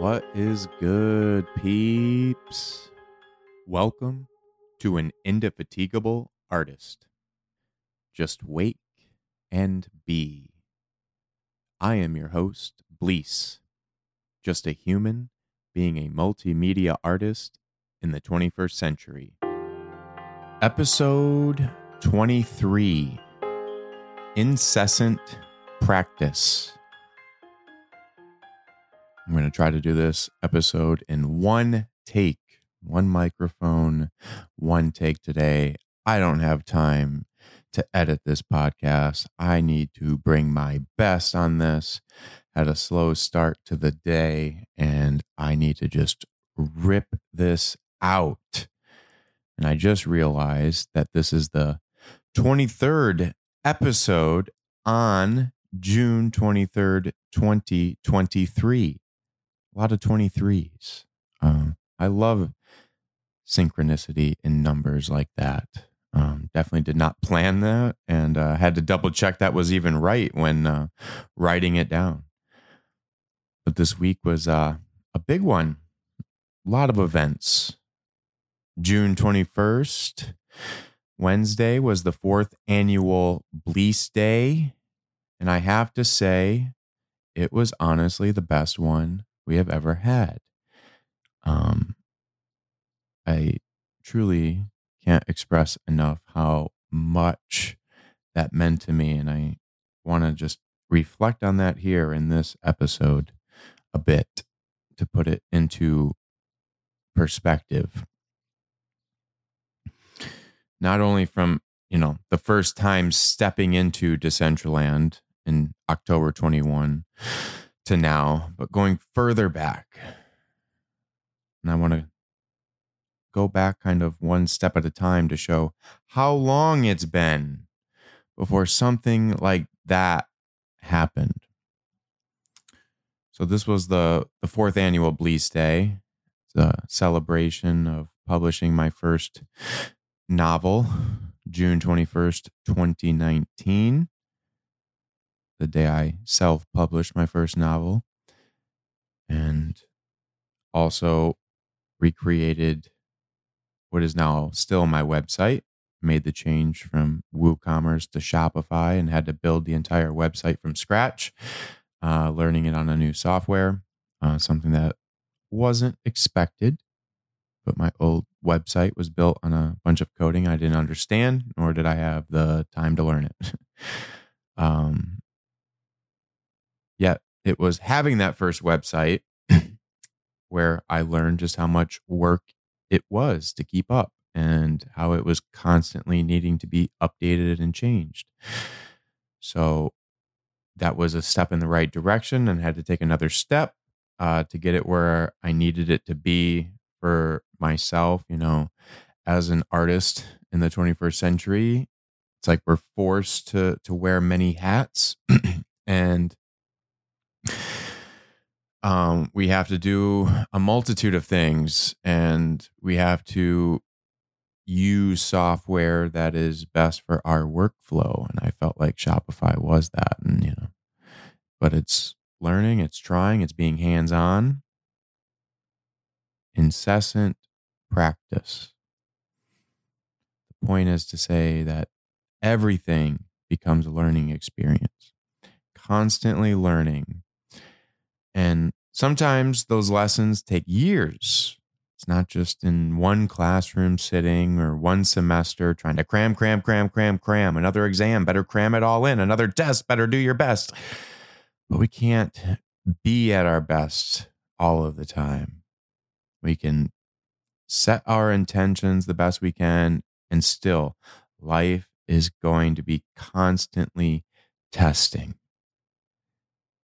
What is good, peeps? Welcome to an indefatigable artist. Just wake and be. I am your host, Bleace, just a human being a multimedia artist in the 21st century. Episode 23 Incessant Practice. I'm going to try to do this episode in one take, one microphone, one take today. I don't have time to edit this podcast. I need to bring my best on this. Had a slow start to the day, and I need to just rip this out. And I just realized that this is the 23rd episode on June 23rd, 2023. A lot of 23s. Um, I love synchronicity in numbers like that. Um, definitely did not plan that and uh, had to double check that was even right when uh, writing it down. But this week was uh, a big one. A lot of events. June 21st, Wednesday, was the fourth annual Bleace Day. And I have to say, it was honestly the best one we have ever had. Um, I truly can't express enough how much that meant to me. And I want to just reflect on that here in this episode a bit to put it into perspective. Not only from, you know, the first time stepping into Decentraland in October 21 to now, but going further back. And I want to go back kind of one step at a time to show how long it's been before something like that happened. So this was the the fourth annual Bleace Day. A celebration of publishing my first novel, June 21st, 2019. The day I self-published my first novel. And also recreated what is now still my website. Made the change from WooCommerce to Shopify and had to build the entire website from scratch, uh, learning it on a new software, uh, something that wasn't expected. But my old website was built on a bunch of coding I didn't understand, nor did I have the time to learn it. um, yet it was having that first website where I learned just how much work it was to keep up and how it was constantly needing to be updated and changed. So that was a step in the right direction and had to take another step uh, to get it where I needed it to be for myself. You know, as an artist in the 21st century, it's like we're forced to to wear many hats and um, we have to do a multitude of things and we have to use software that is best for our workflow and i felt like shopify was that and you know but it's learning it's trying it's being hands on incessant practice. The point is to say that everything becomes a learning experience. Constantly learning and sometimes those lessons take years. It's not just in one classroom sitting or one semester trying to cram, cram, cram, cram, cram. Another exam, better cram it all in. Another test, better do your best. But we can't be at our best all of the time. We can set our intentions the best we can, and still, life is going to be constantly testing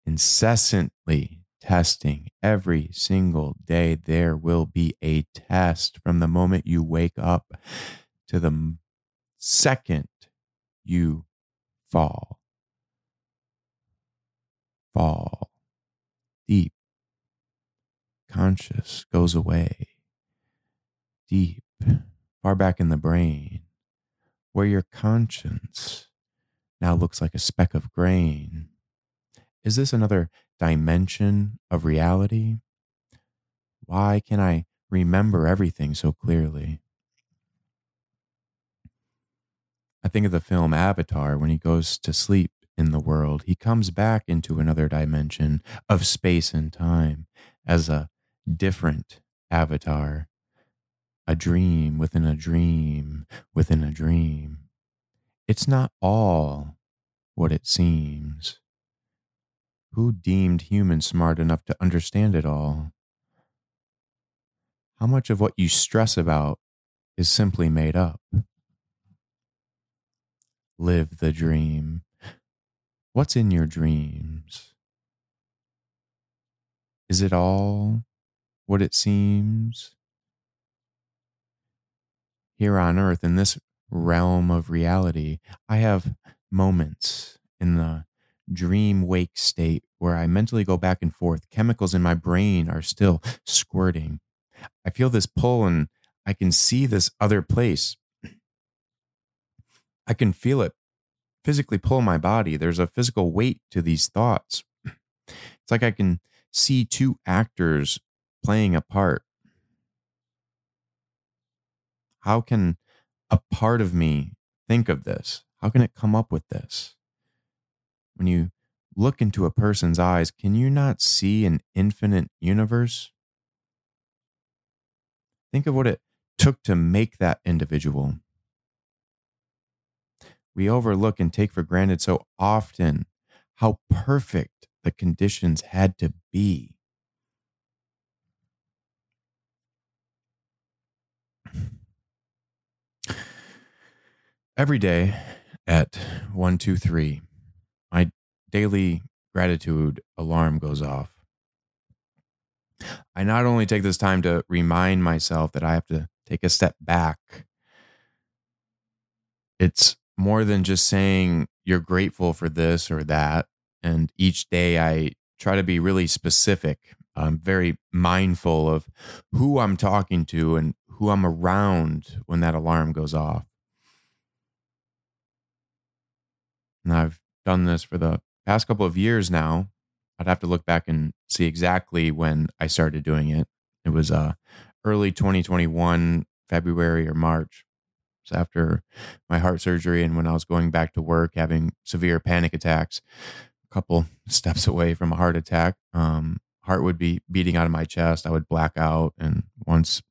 incessantly testing every single day. There will be a test from the moment you wake up to the second you fall. Fall deep. Conscious goes away. Deep, far back in the brain, where your conscience now looks like a speck of grain is this another dimension of reality? Why can I remember everything so clearly? I think of the film Avatar when he goes to sleep in the world. He comes back into another dimension of space and time as a different avatar, a dream within a dream within a dream. It's not all what it seems. Who deemed humans smart enough to understand it all? How much of what you stress about is simply made up? Live the dream. What's in your dreams? Is it all what it seems? Here on earth, in this realm of reality, I have moments in the dream wake state where I mentally go back and forth. Chemicals in my brain are still squirting. I feel this pull and I can see this other place. I can feel it physically pull my body. There's a physical weight to these thoughts. It's like I can see two actors playing a part. How can a part of me think of this? How can it come up with this? When you look into a person's eyes, can you not see an infinite universe? Think of what it took to make that individual we overlook and take for granted so often how perfect the conditions had to be. Every day at 123, my daily gratitude alarm goes off. I not only take this time to remind myself that I have to take a step back, it's more than just saying you're grateful for this or that. And each day I try to be really specific. I'm very mindful of who I'm talking to and who I'm around when that alarm goes off. And I've done this for the past couple of years now. I'd have to look back and see exactly when I started doing it. It was uh, early 2021, February or March So after my heart surgery and when I was going back to work having severe panic attacks, a couple steps away from a heart attack. Um, heart would be beating out of my chest. I would black out. And once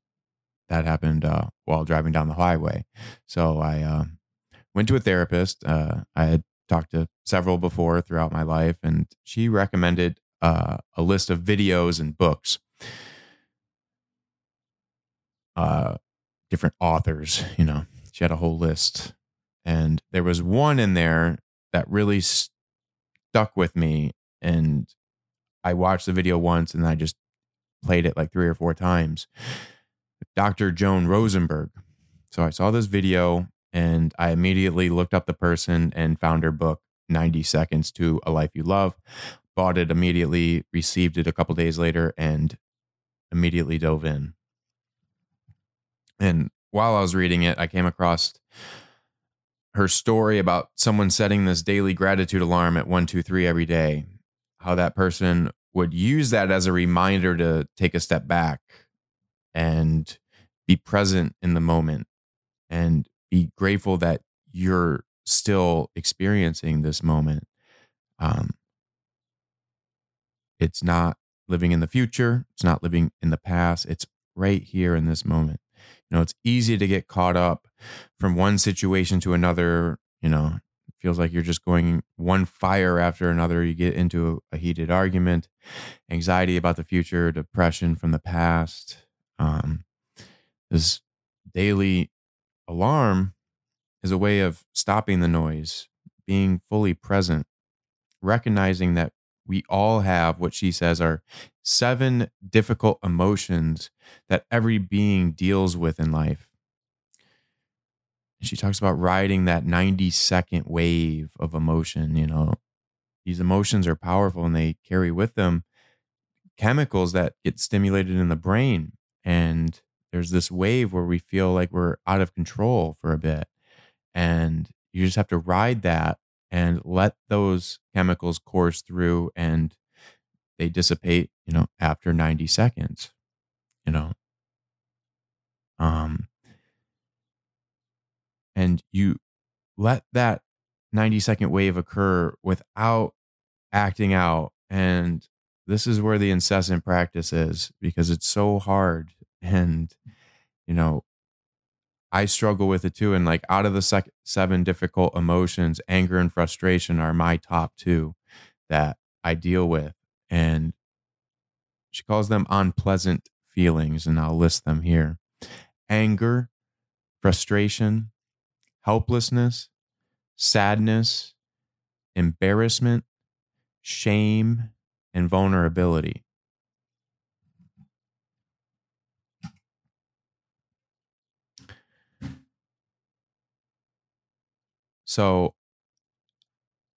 that happened uh, while driving down the highway. So I uh, went to a therapist. Uh, I had talked to several before throughout my life, and she recommended uh, a list of videos and books. Uh, different authors, you know, she had a whole list. And there was one in there that really stuck with me. And I watched the video once and I just played it like three or four times. Dr. Joan Rosenberg. So I saw this video and I immediately looked up the person and found her book, 90 Seconds to a Life You Love. Bought it immediately, received it a couple days later, and immediately dove in. And while I was reading it, I came across her story about someone setting this daily gratitude alarm at one, two, three every day. How that person would use that as a reminder to take a step back and be present in the moment and be grateful that you're still experiencing this moment. Um, it's not living in the future, it's not living in the past, it's right here in this moment. You know, it's easy to get caught up from one situation to another. You know, it feels like you're just going one fire after another. You get into a, heated argument, anxiety about the future, depression from the past. Um, this daily alarm is a way of stopping the noise, being fully present, recognizing that we all have what she says are seven difficult emotions that every being deals with in life. She talks about riding that 90 second wave of emotion. You know, these emotions are powerful and they carry with them chemicals that get stimulated in the brain. And there's this wave where we feel like we're out of control for a bit. And you just have to ride that and let those chemicals course through and they dissipate, you know, after 90 seconds. you know. Um, and you let that 90 second wave occur without acting out. And this is where the incessant practice is because it's so hard. And, you know, I struggle with it too. And like out of the sec- seven difficult emotions, anger and frustration are my top two that I deal with. And she calls them unpleasant feelings, and I'll list them here anger, frustration, helplessness, sadness, embarrassment, shame, and vulnerability. So,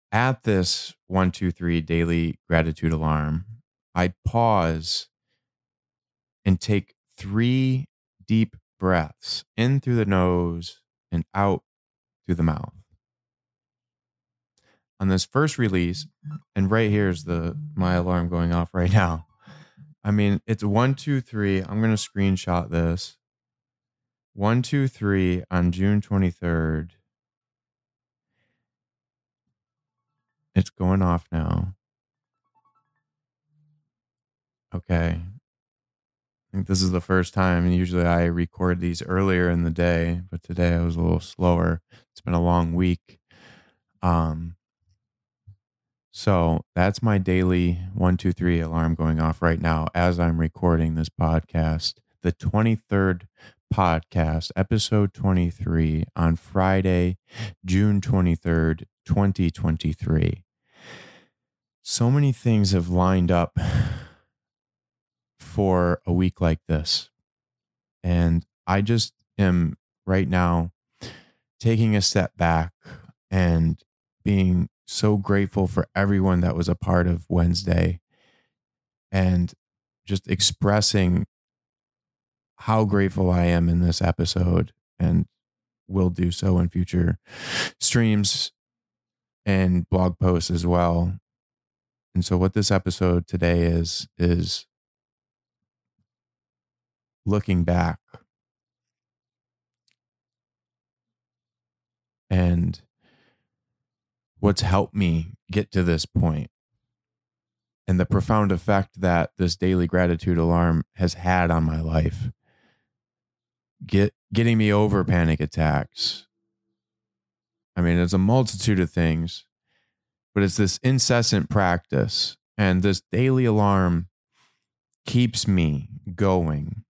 at this one, two, three daily gratitude alarm, I pause and take three deep breaths in through the nose and out through the mouth. On this first release, mm-hmm. and right here is the my alarm going off right now. I mean, it's one, two, three. I'm gonna screenshot this. One, two, three on June 23rd. It's going off now. Okay. I think this is the first time. Usually I record these earlier in the day, but today I was a little slower. It's been a long week. Um, so that's my daily one, two, three alarm going off right now as I'm recording this podcast. The 23rd podcast, episode 23 on Friday, June 23rd, 2023 so many things have lined up for a week like this. And I just am right now taking a step back and being so grateful for everyone that was a part of Wednesday and just expressing how grateful I am in this episode and will do so in future streams and blog posts as well. And so what this episode today is is looking back. And what's helped me get to this point and the profound effect that this daily gratitude alarm has had on my life get getting me over panic attacks i mean it's a multitude of things but it's this incessant practice and this daily alarm keeps me going.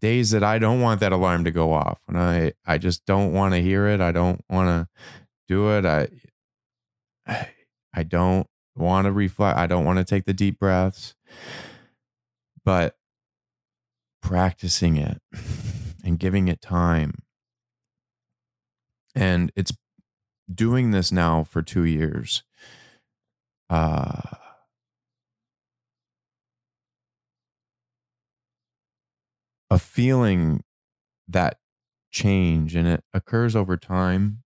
Days that i don't want that alarm to go off and i i just don't want to hear it i don't want to do it i i don't want to reflect i don't want to take the deep breaths but practicing it and giving it time. And it's doing this now for 2 years uh, a feeling that change and it occurs over time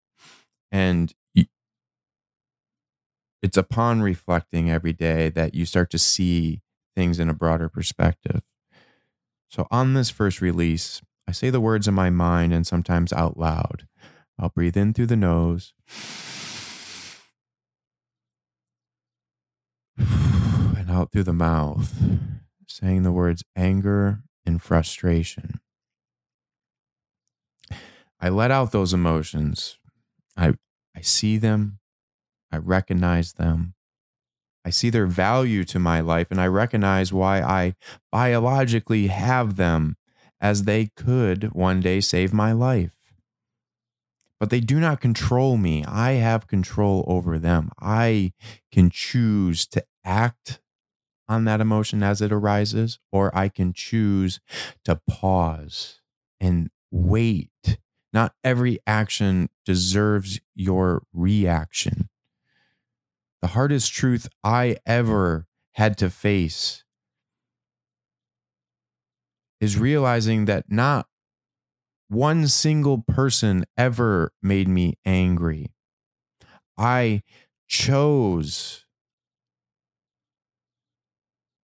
and it's upon reflecting every day that you start to see things in a broader perspective. So on this first release i say the words in my mind and sometimes out loud i'll breathe in through the nose and out through the mouth, saying the words anger and frustration. I let out those emotions. I, I see them. I recognize them. I see their value to my life, and I recognize why I biologically have them as they could one day save my life but they do not control me. I have control over them. I can choose to act on that emotion as it arises, or I can choose to pause and wait. Not every action deserves your reaction. The hardest truth I ever had to face is realizing that not one single person ever made me angry. I chose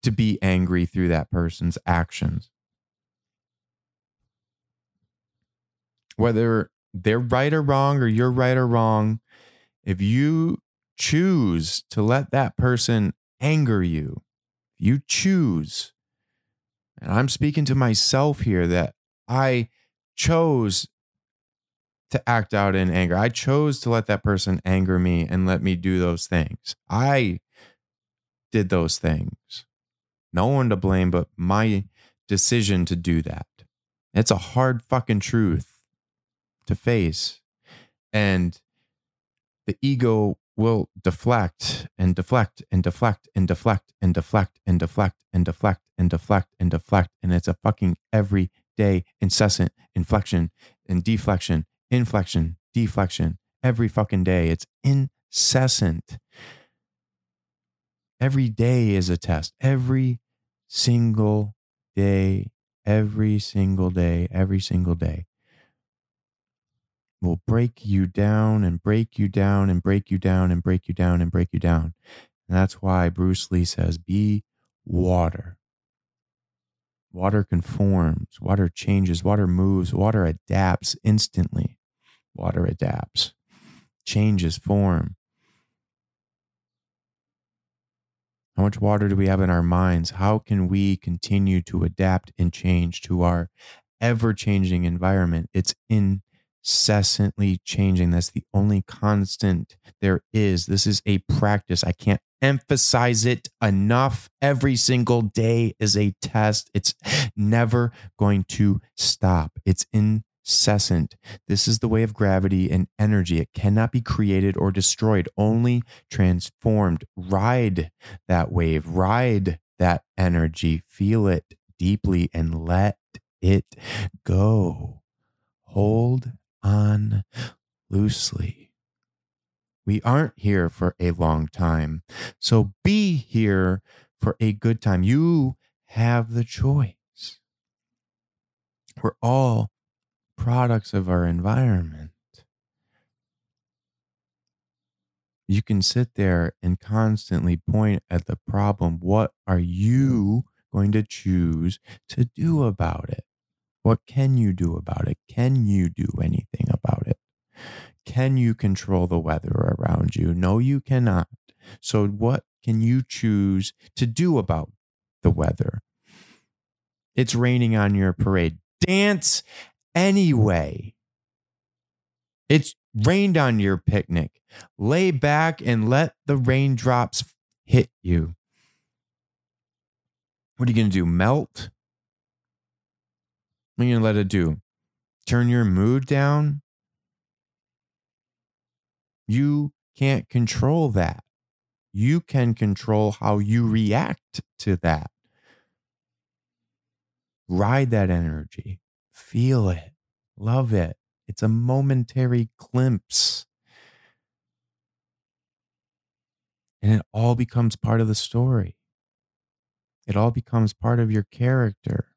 to be angry through that person's actions. Whether they're right or wrong, or you're right or wrong, if you choose to let that person anger you, you choose, and I'm speaking to myself here that I chose to act out in anger. I chose to let that person anger me and let me do those things. I did those things. No one to blame but my decision to do that. It's a hard fucking truth to face. And the ego will deflect and deflect and deflect and deflect and deflect and deflect and deflect and deflect and deflect. And it's a fucking everyday incessant inflection and deflection, inflection, deflection every fucking day. It's incessant. Every day is a test. Every single day, every single day, every single day will break you down and break you down and break you down and break you down and break you down. And that's why Bruce Lee says, be water. Water conforms, water changes, water moves, water adapts instantly. Water adapts, changes form. How much water do we have in our minds? How can we continue to adapt and change to our ever changing environment? It's incessantly changing. That's the only constant there is. This is a practice. I can't emphasize it enough. Every single day is a test. It's never going to stop. It's in incessant. This is the way of gravity and energy. It cannot be created or destroyed, only transformed. Ride that wave, ride that energy, feel it deeply and let it go. Hold on loosely. We aren't here for a long time. So be here for a good time. You have the choice. We're all products of our environment. You can sit there and constantly point at the problem. What are you going to choose to do about it? What can you do about it? Can you do anything about it? Can you control the weather around you? No, you cannot. So, what can you choose to do about the weather? It's raining on your parade. Dance anyway. It's rained on your picnic. Lay back and let the raindrops hit you. What are you going to do? Melt? What are you going to let it do? Turn your mood down? You can't control that. You can control how you react to that. Ride that energy. Feel it, love it. It's a momentary glimpse. And it all becomes part of the story. It all becomes part of your character.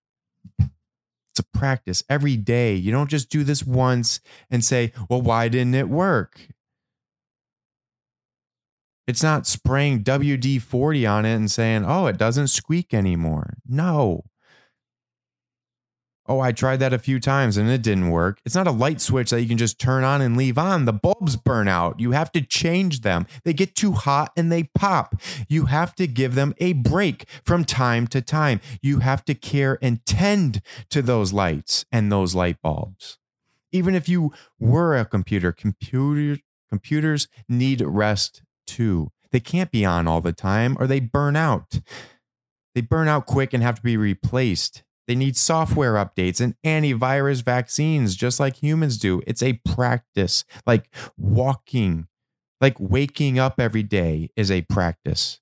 A practice every day. You don't just do this once and say, well, why didn't it work? It's not spraying WD 40 on it and saying, oh, it doesn't squeak anymore. No, oh, I tried that a few times and it didn't work. It's not a light switch that you can just turn on and leave on. The bulbs burn out. You have to change them. They get too hot and they pop. You have to give them a break from time to time. You have to care and tend to those lights and those light bulbs. Even if you were a computer, computer computers need rest too. They can't be on all the time or they burn out. They burn out quick and have to be replaced. They need software updates and antivirus vaccines, just like humans do. It's a practice, like walking, like waking up every day is a practice.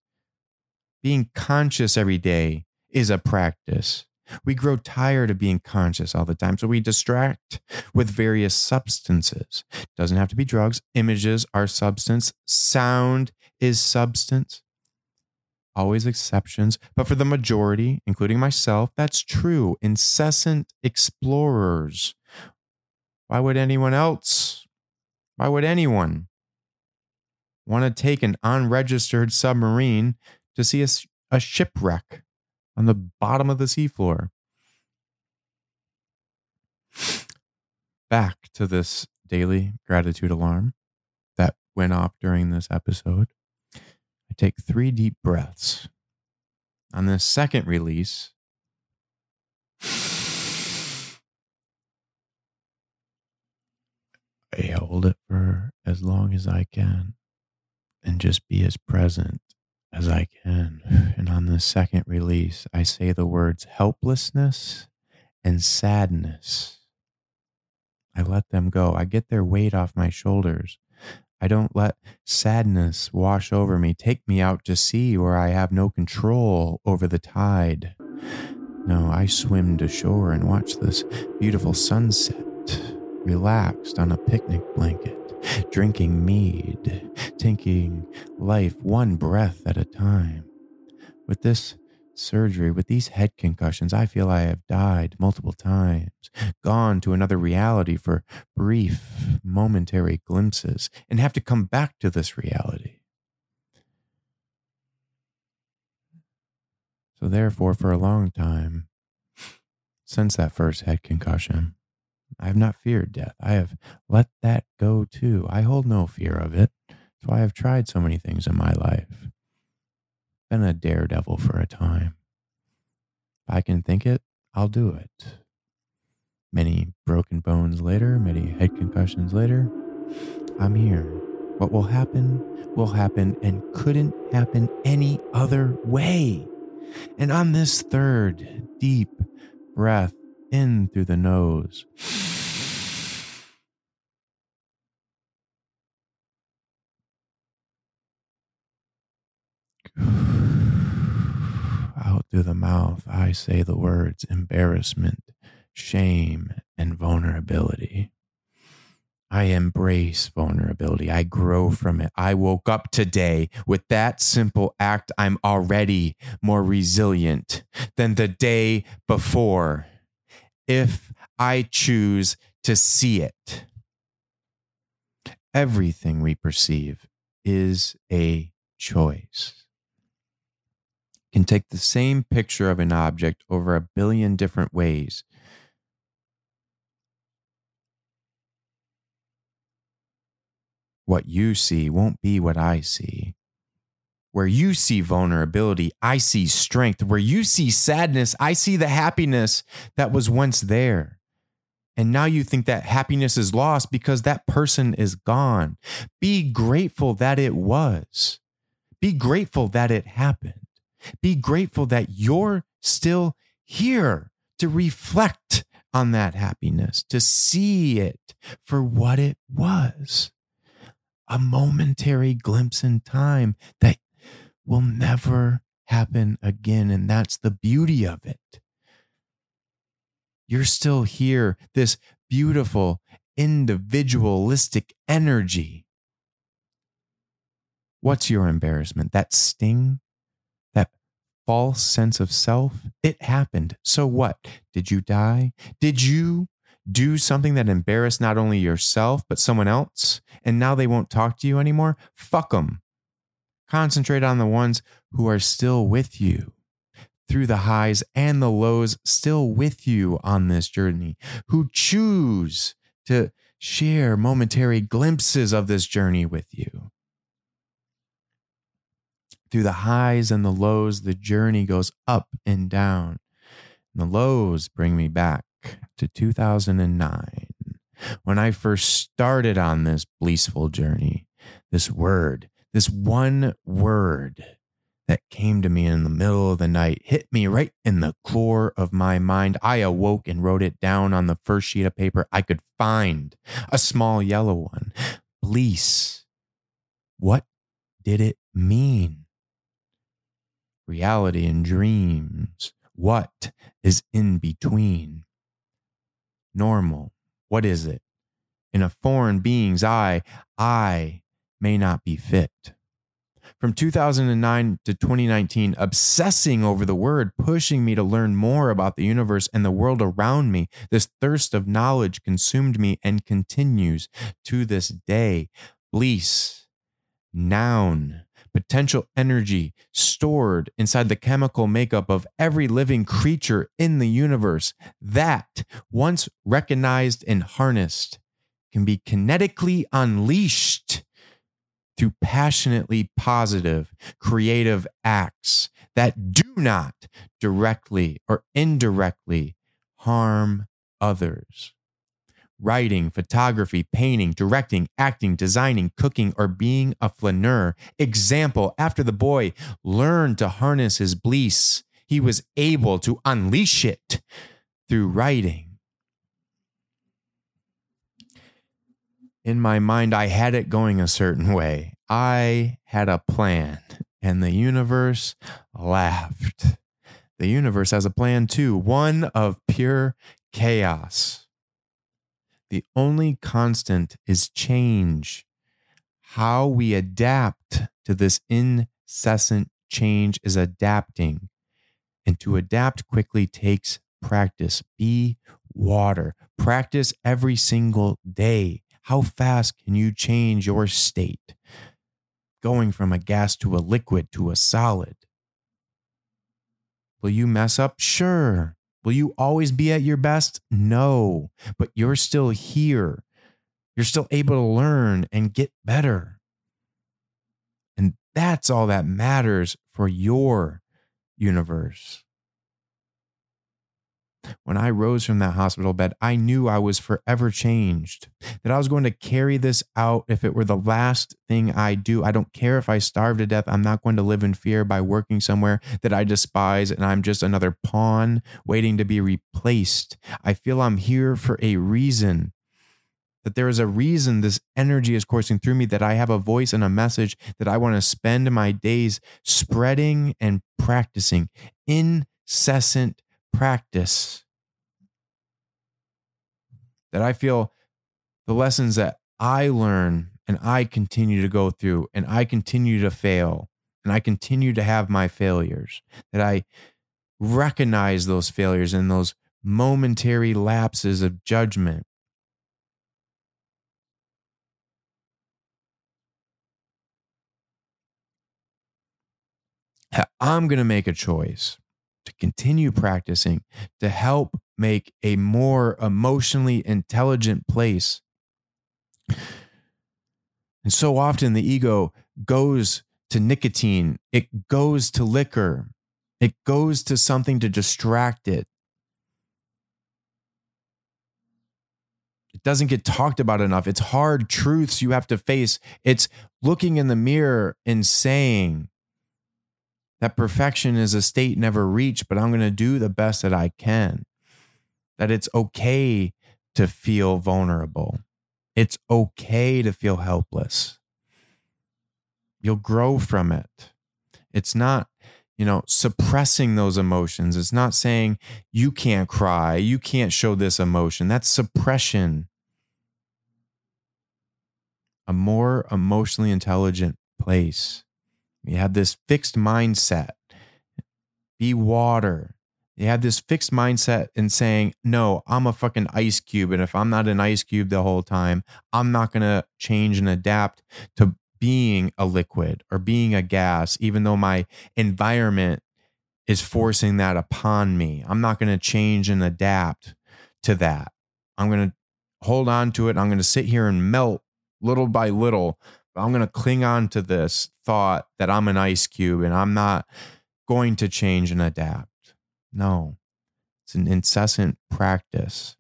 Being conscious every day is a practice. We grow tired of being conscious all the time, so we distract with various substances. Doesn't have to be drugs. Images are substance. Sound is substance always exceptions, but for the majority, including myself, that's true. Incessant explorers. Why would anyone else? Why would anyone want to take an unregistered submarine to see a, a shipwreck on the bottom of the seafloor? back to this daily gratitude alarm that went off during this episode. Take three deep breaths. On the second release, I hold it for as long as I can and just be as present as I can. And on the second release, I say the words helplessness and sadness. I let them go. I get their weight off my shoulders. I don't let sadness wash over me, take me out to sea where I have no control over the tide. No, I swim to shore and watch this beautiful sunset, relaxed on a picnic blanket, drinking mead, taking life one breath at a time. With this surgery, with these head concussions, I feel I have died multiple times, gone to another reality for brief, momentary glimpses, and have to come back to this reality. So, therefore, for a long time, since that first head concussion, I have not feared death. I have let that go too. I hold no fear of it. That's why I've tried so many things in my life been a daredevil for a time. If I can think it, I'll do it. Many broken bones later, many head concussions later, I'm here. What will happen will happen and couldn't happen any other way. And on this third deep breath in through the nose, Out through the mouth, I say the words embarrassment, shame, and vulnerability. I embrace vulnerability. I grow from it. I woke up today with that simple act. I'm already more resilient than the day before if I choose to see it. Everything we perceive is a choice can take the same picture of an object over a billion different ways. What you see won't be what I see. Where you see vulnerability, I see strength. Where you see sadness, I see the happiness that was once there. And now you think that happiness is lost because that person is gone. Be grateful that it was. Be grateful that it happened. Be grateful that you're still here to reflect on that happiness, to see it for what it was a momentary glimpse in time that will never happen again. And that's the beauty of it. You're still here, this beautiful, individualistic energy. What's your embarrassment? That sting false sense of self, it happened. So what? Did you die? Did you do something that embarrassed not only yourself, but someone else? And now they won't talk to you anymore? Fuck them. Concentrate on the ones who are still with you through the highs and the lows, still with you on this journey, who choose to share momentary glimpses of this journey with you. Through the highs and the lows, the journey goes up and down. And the lows bring me back to 2009 when I first started on this blissful journey. This word, this one word that came to me in the middle of the night hit me right in the core of my mind. I awoke and wrote it down on the first sheet of paper I could find, a small yellow one. Bliss. What did it mean? Reality and dreams. What is in between? Normal. What is it? In a foreign being's eye, I may not be fit. From 2009 to 2019, obsessing over the word, pushing me to learn more about the universe and the world around me, this thirst of knowledge consumed me and continues to this day. Bliss, noun, potential energy stored inside the chemical makeup of every living creature in the universe that, once recognized and harnessed, can be kinetically unleashed through passionately positive, creative acts that do not directly or indirectly harm others writing, photography, painting, directing, acting, designing, cooking, or being a flaneur. Example after the boy learned to harness his bliss, he was able to unleash it through writing. In my mind, I had it going a certain way. I had a plan, and the universe laughed. The universe has a plan too, one of pure chaos. The only constant is change. How we adapt to this incessant change is adapting. And to mm. adapt quickly takes practice. Be water. Practice every single day. How fast can you change your state? Going from a gas to a liquid to a solid. Will you mess up? Sure. Will you always be at your best? No, but you're still here. You're still able to learn and get better. And that's all that matters for your universe. When I rose from that hospital bed, I knew I was forever changed, that I was going to carry this out if it were the last thing I do. I don't care if I starve to death. I'm not going to live in fear by working somewhere that I despise and I'm just another pawn waiting to be replaced. I feel I'm here for a reason. That there is a reason this energy is coursing through me, that I have a voice and a message that I want to spend my days spreading and practicing incessant practice that I feel the lessons that I learn and I continue to go through and I continue to fail and I continue to have my failures, that I recognize those failures and those momentary lapses of judgment. I'm going to make a choice continue practicing to help make a more emotionally intelligent place. And so often the ego goes to nicotine, it goes to liquor, it goes to something to distract it. It doesn't get talked about enough. It's hard truths you have to face. It's looking in the mirror and saying, that perfection is a state never reached, but I'm going to do the best that I can. That it's okay to feel vulnerable. It's okay to feel helpless. You'll grow from it. It's not, you know, suppressing those emotions. It's not saying you can't cry, you can't show this emotion. That's suppression. A more emotionally intelligent place you have this fixed mindset. Be water. You have this fixed mindset in saying, no, I'm a fucking ice cube. And if I'm not an ice cube the whole time, I'm not going to change and adapt to being a liquid or being a gas, even though my environment is forcing that upon me. I'm not going to change and adapt to that. I'm going to hold on to it. I'm going to sit here and melt little by little I'm going to cling on to this thought that I'm an ice cube and I'm not going to change and adapt. No, it's an incessant practice.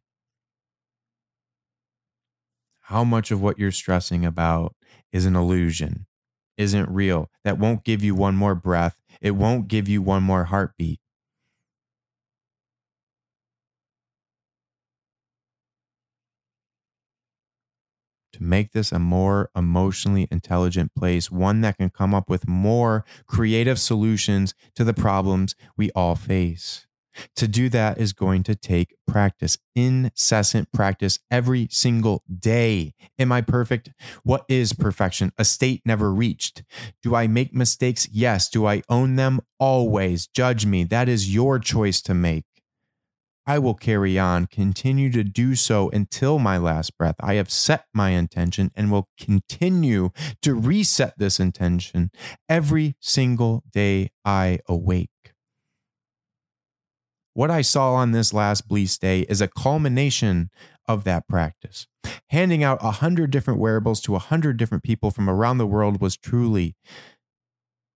How much of what you're stressing about is an illusion, isn't real, that won't give you one more breath, it won't give you one more heartbeat. To make this a more emotionally intelligent place, one that can come up with more creative solutions to the problems we all face. To do that is going to take practice, incessant practice every single day. Am I perfect? What is perfection? A state never reached. Do I make mistakes? Yes. Do I own them? Always. Judge me. That is your choice to make. I will carry on, continue to do so until my last breath. I have set my intention and will continue to reset this intention every single day I awake. What I saw on this last Bleace Day is a culmination of that practice. Handing out a hundred different wearables to a hundred different people from around the world was truly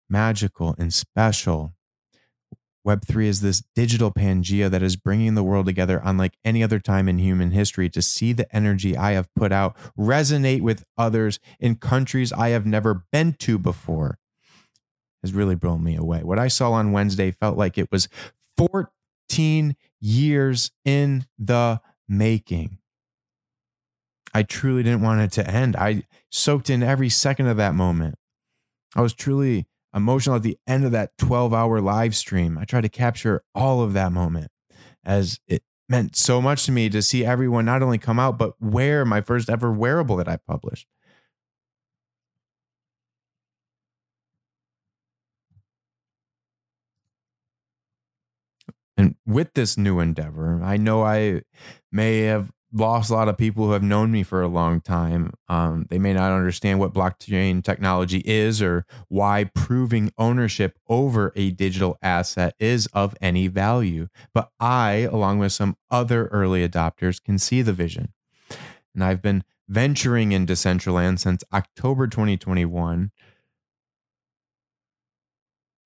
magical and special Web3 is this digital Pangea that is bringing the world together unlike any other time in human history to see the energy I have put out resonate with others in countries I have never been to before has really blown me away. What I saw on Wednesday felt like it was 14 years in the making. I truly didn't want it to end. I soaked in every second of that moment. I was truly emotional at the end of that 12 hour live stream. I tried to capture all of that moment as it meant so much to me to see everyone not only come out, but wear my first ever wearable that I published. And with this new endeavor, I know I may have lost a lot of people who have known me for a long time. Um, they may not understand what blockchain technology is or why proving ownership over a digital asset is of any value. But I, along with some other early adopters, can see the vision. And I've been venturing in Decentraland since October 2021.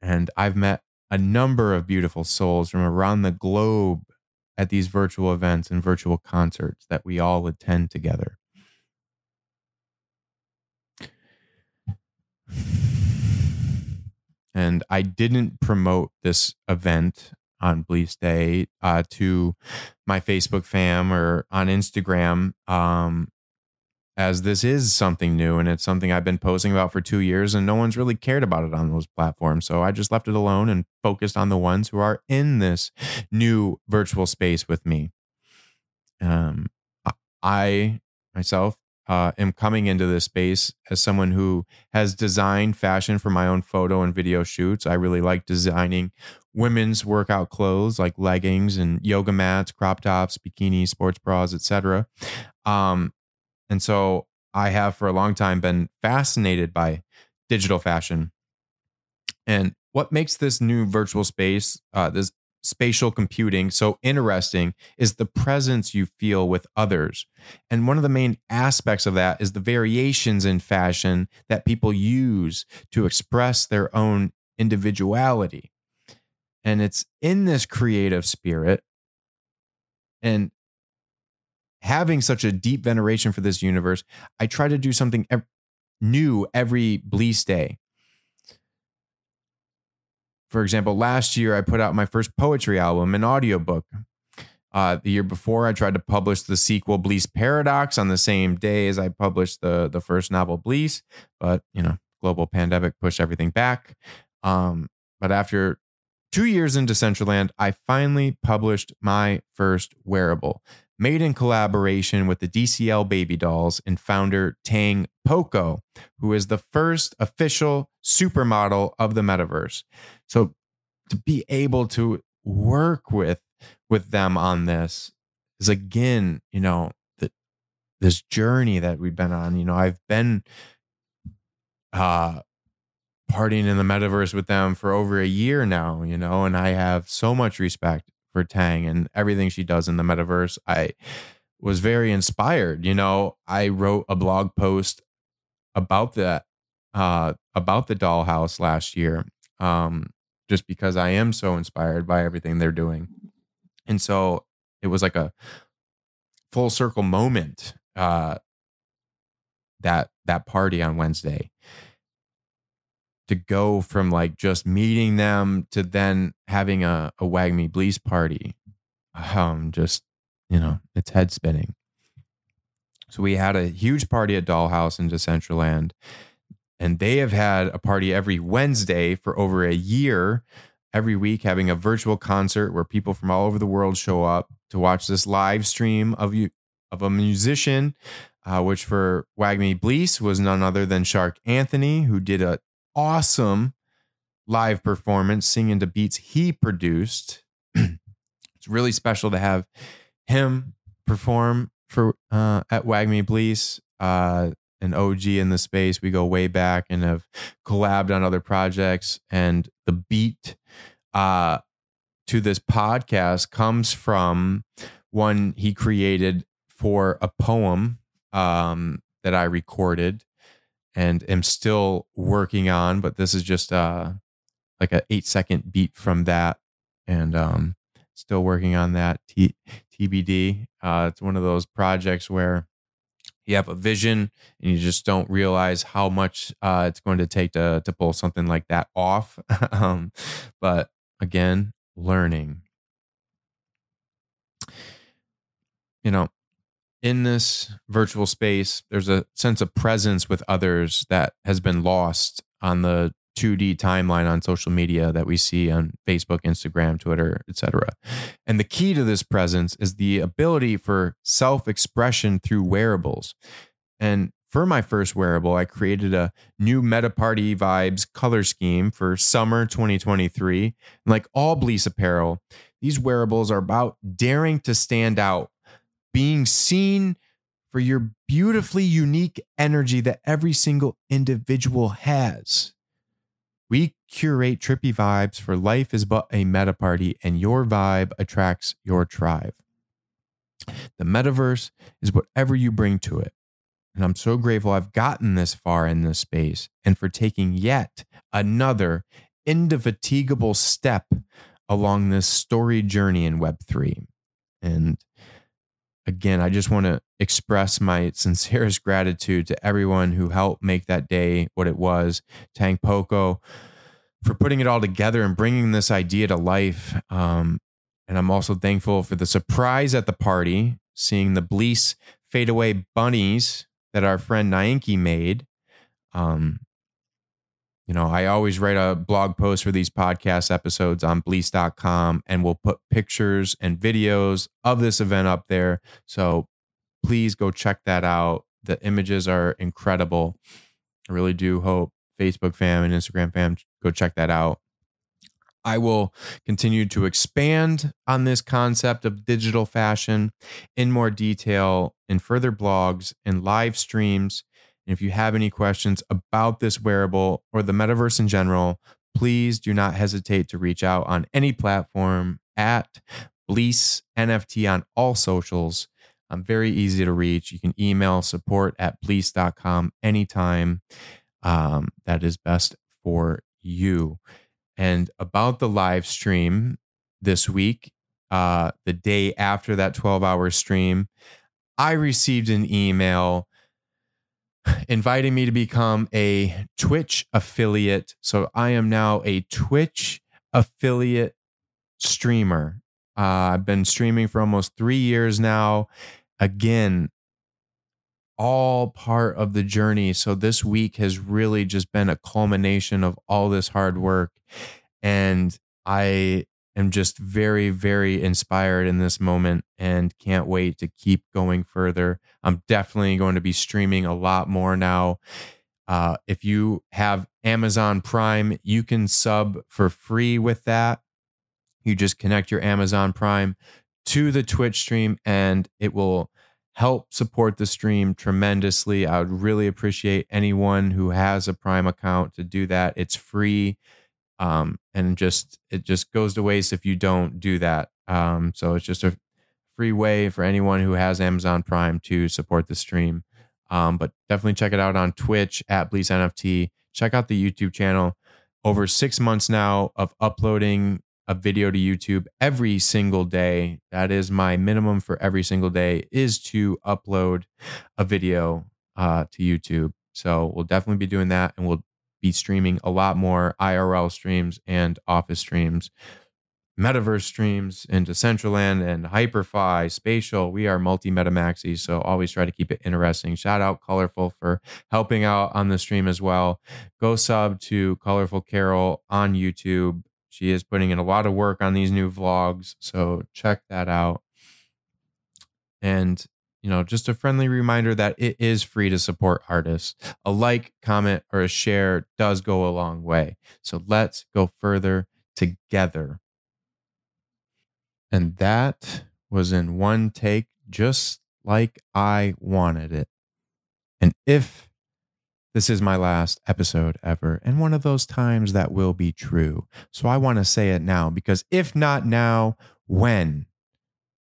And I've met a number of beautiful souls from around the globe at these virtual events and virtual concerts that we all attend together. And I didn't promote this event on Bleace Day uh, to my Facebook fam or on Instagram um, as this is something new and it's something I've been posting about for two years and no one's really cared about it on those platforms. So I just left it alone and focused on the ones who are in this new virtual space with me. Um, I myself uh, am coming into this space as someone who has designed fashion for my own photo and video shoots. I really like designing women's workout clothes like leggings and yoga mats, crop tops, bikinis, sports bras, etc. Um, and so I have for a long time been fascinated by digital fashion. And what makes this new virtual space, uh, this spatial computing so interesting is the presence you feel with others. And one of the main aspects of that is the variations in fashion that people use to express their own individuality. And it's in this creative spirit and having such a deep veneration for this universe, I try to do something ev- new every Bleace day. For example, last year I put out my first poetry album, an audiobook. Uh, the year before, I tried to publish the sequel Bleace Paradox on the same day as I published the the first novel Bleace, but you know, global pandemic pushed everything back. Um, but after two years in Decentraland, I finally published my first wearable made in collaboration with the DCL Baby Dolls and founder Tang Poco, who is the first official supermodel of the metaverse. So to be able to work with with them on this is again, you know, the, this journey that we've been on. You know, I've been uh partying in the metaverse with them for over a year now, you know, and I have so much respect for Tang and everything she does in the metaverse. I was very inspired. You know, I wrote a blog post about that, uh, about the dollhouse last year, um, just because I am so inspired by everything they're doing. And so it was like a full circle moment, uh, that, that party on Wednesday to go from like just meeting them to then having a, a WAGMI Bleace party. Um, just, you know, it's head spinning. So we had a huge party at Dollhouse in Decentraland, and they have had a party every Wednesday for over a year, every week having a virtual concert where people from all over the world show up to watch this live stream of you of a musician, uh, which for WAGMI Bleace was none other than Shark Anthony, who did a awesome live performance singing to beats he produced. it's really special to have him perform for uh, at WAGMI Bleace. Uh, an OG in the space. We go way back and have collabed on other projects. And the beat uh, to this podcast comes from one he created for a poem um, that I recorded and am still working on. But this is just uh, like a eight second beat from that, and um, still working on that. T- TBD. Uh, it's one of those projects where you have a vision and you just don't realize how much uh, it's going to take to to pull something like that off. um, but again, learning. You know, in this virtual space, there's a sense of presence with others that has been lost on the 2D timeline on social media that we see on Facebook, Instagram, Twitter, etc. And the key to this presence is the ability for self-expression through wearables. And for my first wearable, I created a new Meta Party Vibes color scheme for summer 2023. And like all Bleace apparel, these wearables are about daring to stand out being seen for your beautifully unique energy that every single individual has. We curate trippy vibes for life is but a meta party, and your vibe attracts your tribe. The metaverse is whatever you bring to it. And I'm so grateful I've gotten this far in this space and for taking yet another indefatigable step along this story journey in Web3. And again, I just want to express my sincerest gratitude to everyone who helped make that day what it was. Tang Poco for putting it all together and bringing this idea to life. Um, and I'm also thankful for the surprise at the party, seeing the Bleace fadeaway bunnies that our friend Nyanki made. Um, you know, I always write a blog post for these podcast episodes on bleace.com and we'll put pictures and videos of this event up there. So please go check that out. The images are incredible. I really do hope Facebook fam and Instagram fam go check that out. I will continue to expand on this concept of digital fashion in more detail in further blogs and live streams and if you have any questions about this wearable or the metaverse in general, please do not hesitate to reach out on any platform at Bleace NFT on all socials. I'm very easy to reach. You can email support at bleace.com anytime. Um, that is best for you. And about the live stream this week, uh, the day after that 12 hour stream, I received an email inviting me to become a Twitch affiliate. So I am now a Twitch affiliate streamer. Uh, I've been streaming for almost three years now. Again, all part of the journey. So this week has really just been a culmination of all this hard work. And I am just very, very inspired in this moment and can't wait to keep going further. I'm definitely going to be streaming a lot more now. Uh, if you have Amazon Prime, you can sub for free with that. You just connect your Amazon Prime to the Twitch stream and it will help support the stream tremendously. I would really appreciate anyone who has a Prime account to do that. It's free um, and just it just goes to waste if you don't do that. Um, so it's just a free way for anyone who has Amazon Prime to support the stream. Um, but definitely check it out on Twitch at Bleace NFT. Check out the YouTube channel. Over six months now of uploading a video to YouTube every single day. That is my minimum for every single day is to upload a video uh, to YouTube. So we'll definitely be doing that, and we'll be streaming a lot more IRL streams and office streams, metaverse streams into Decentraland and Hyperfy, Spatial. We are multi meta maxis, so always try to keep it interesting. Shout out Colorful for helping out on the stream as well. Go sub to Colorful Carol on YouTube. She is putting in a lot of work on these new vlogs, so check that out. And you know, just a friendly reminder that it is free to support artists. A like, comment, or a share does go a long way. So let's go further together. And that was in one take, just like I wanted it. And if this is my last episode ever, and one of those times that will be true. So I want to say it now because if not now, when?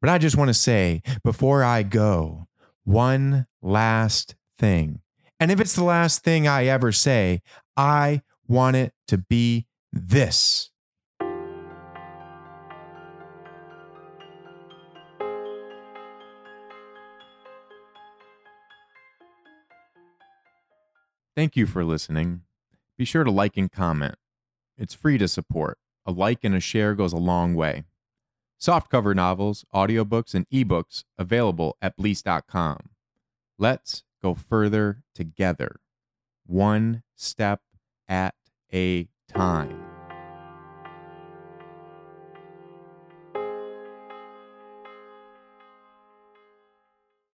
But I just want to say before I go, one last thing. And if it's the last thing I ever say, I want it to be this. Thank you for listening. Be sure to like and comment. It's free to support. A like and a share goes a long way. Softcover novels, audiobooks, and ebooks available at bleace.com. Let's go further together, one step at a time.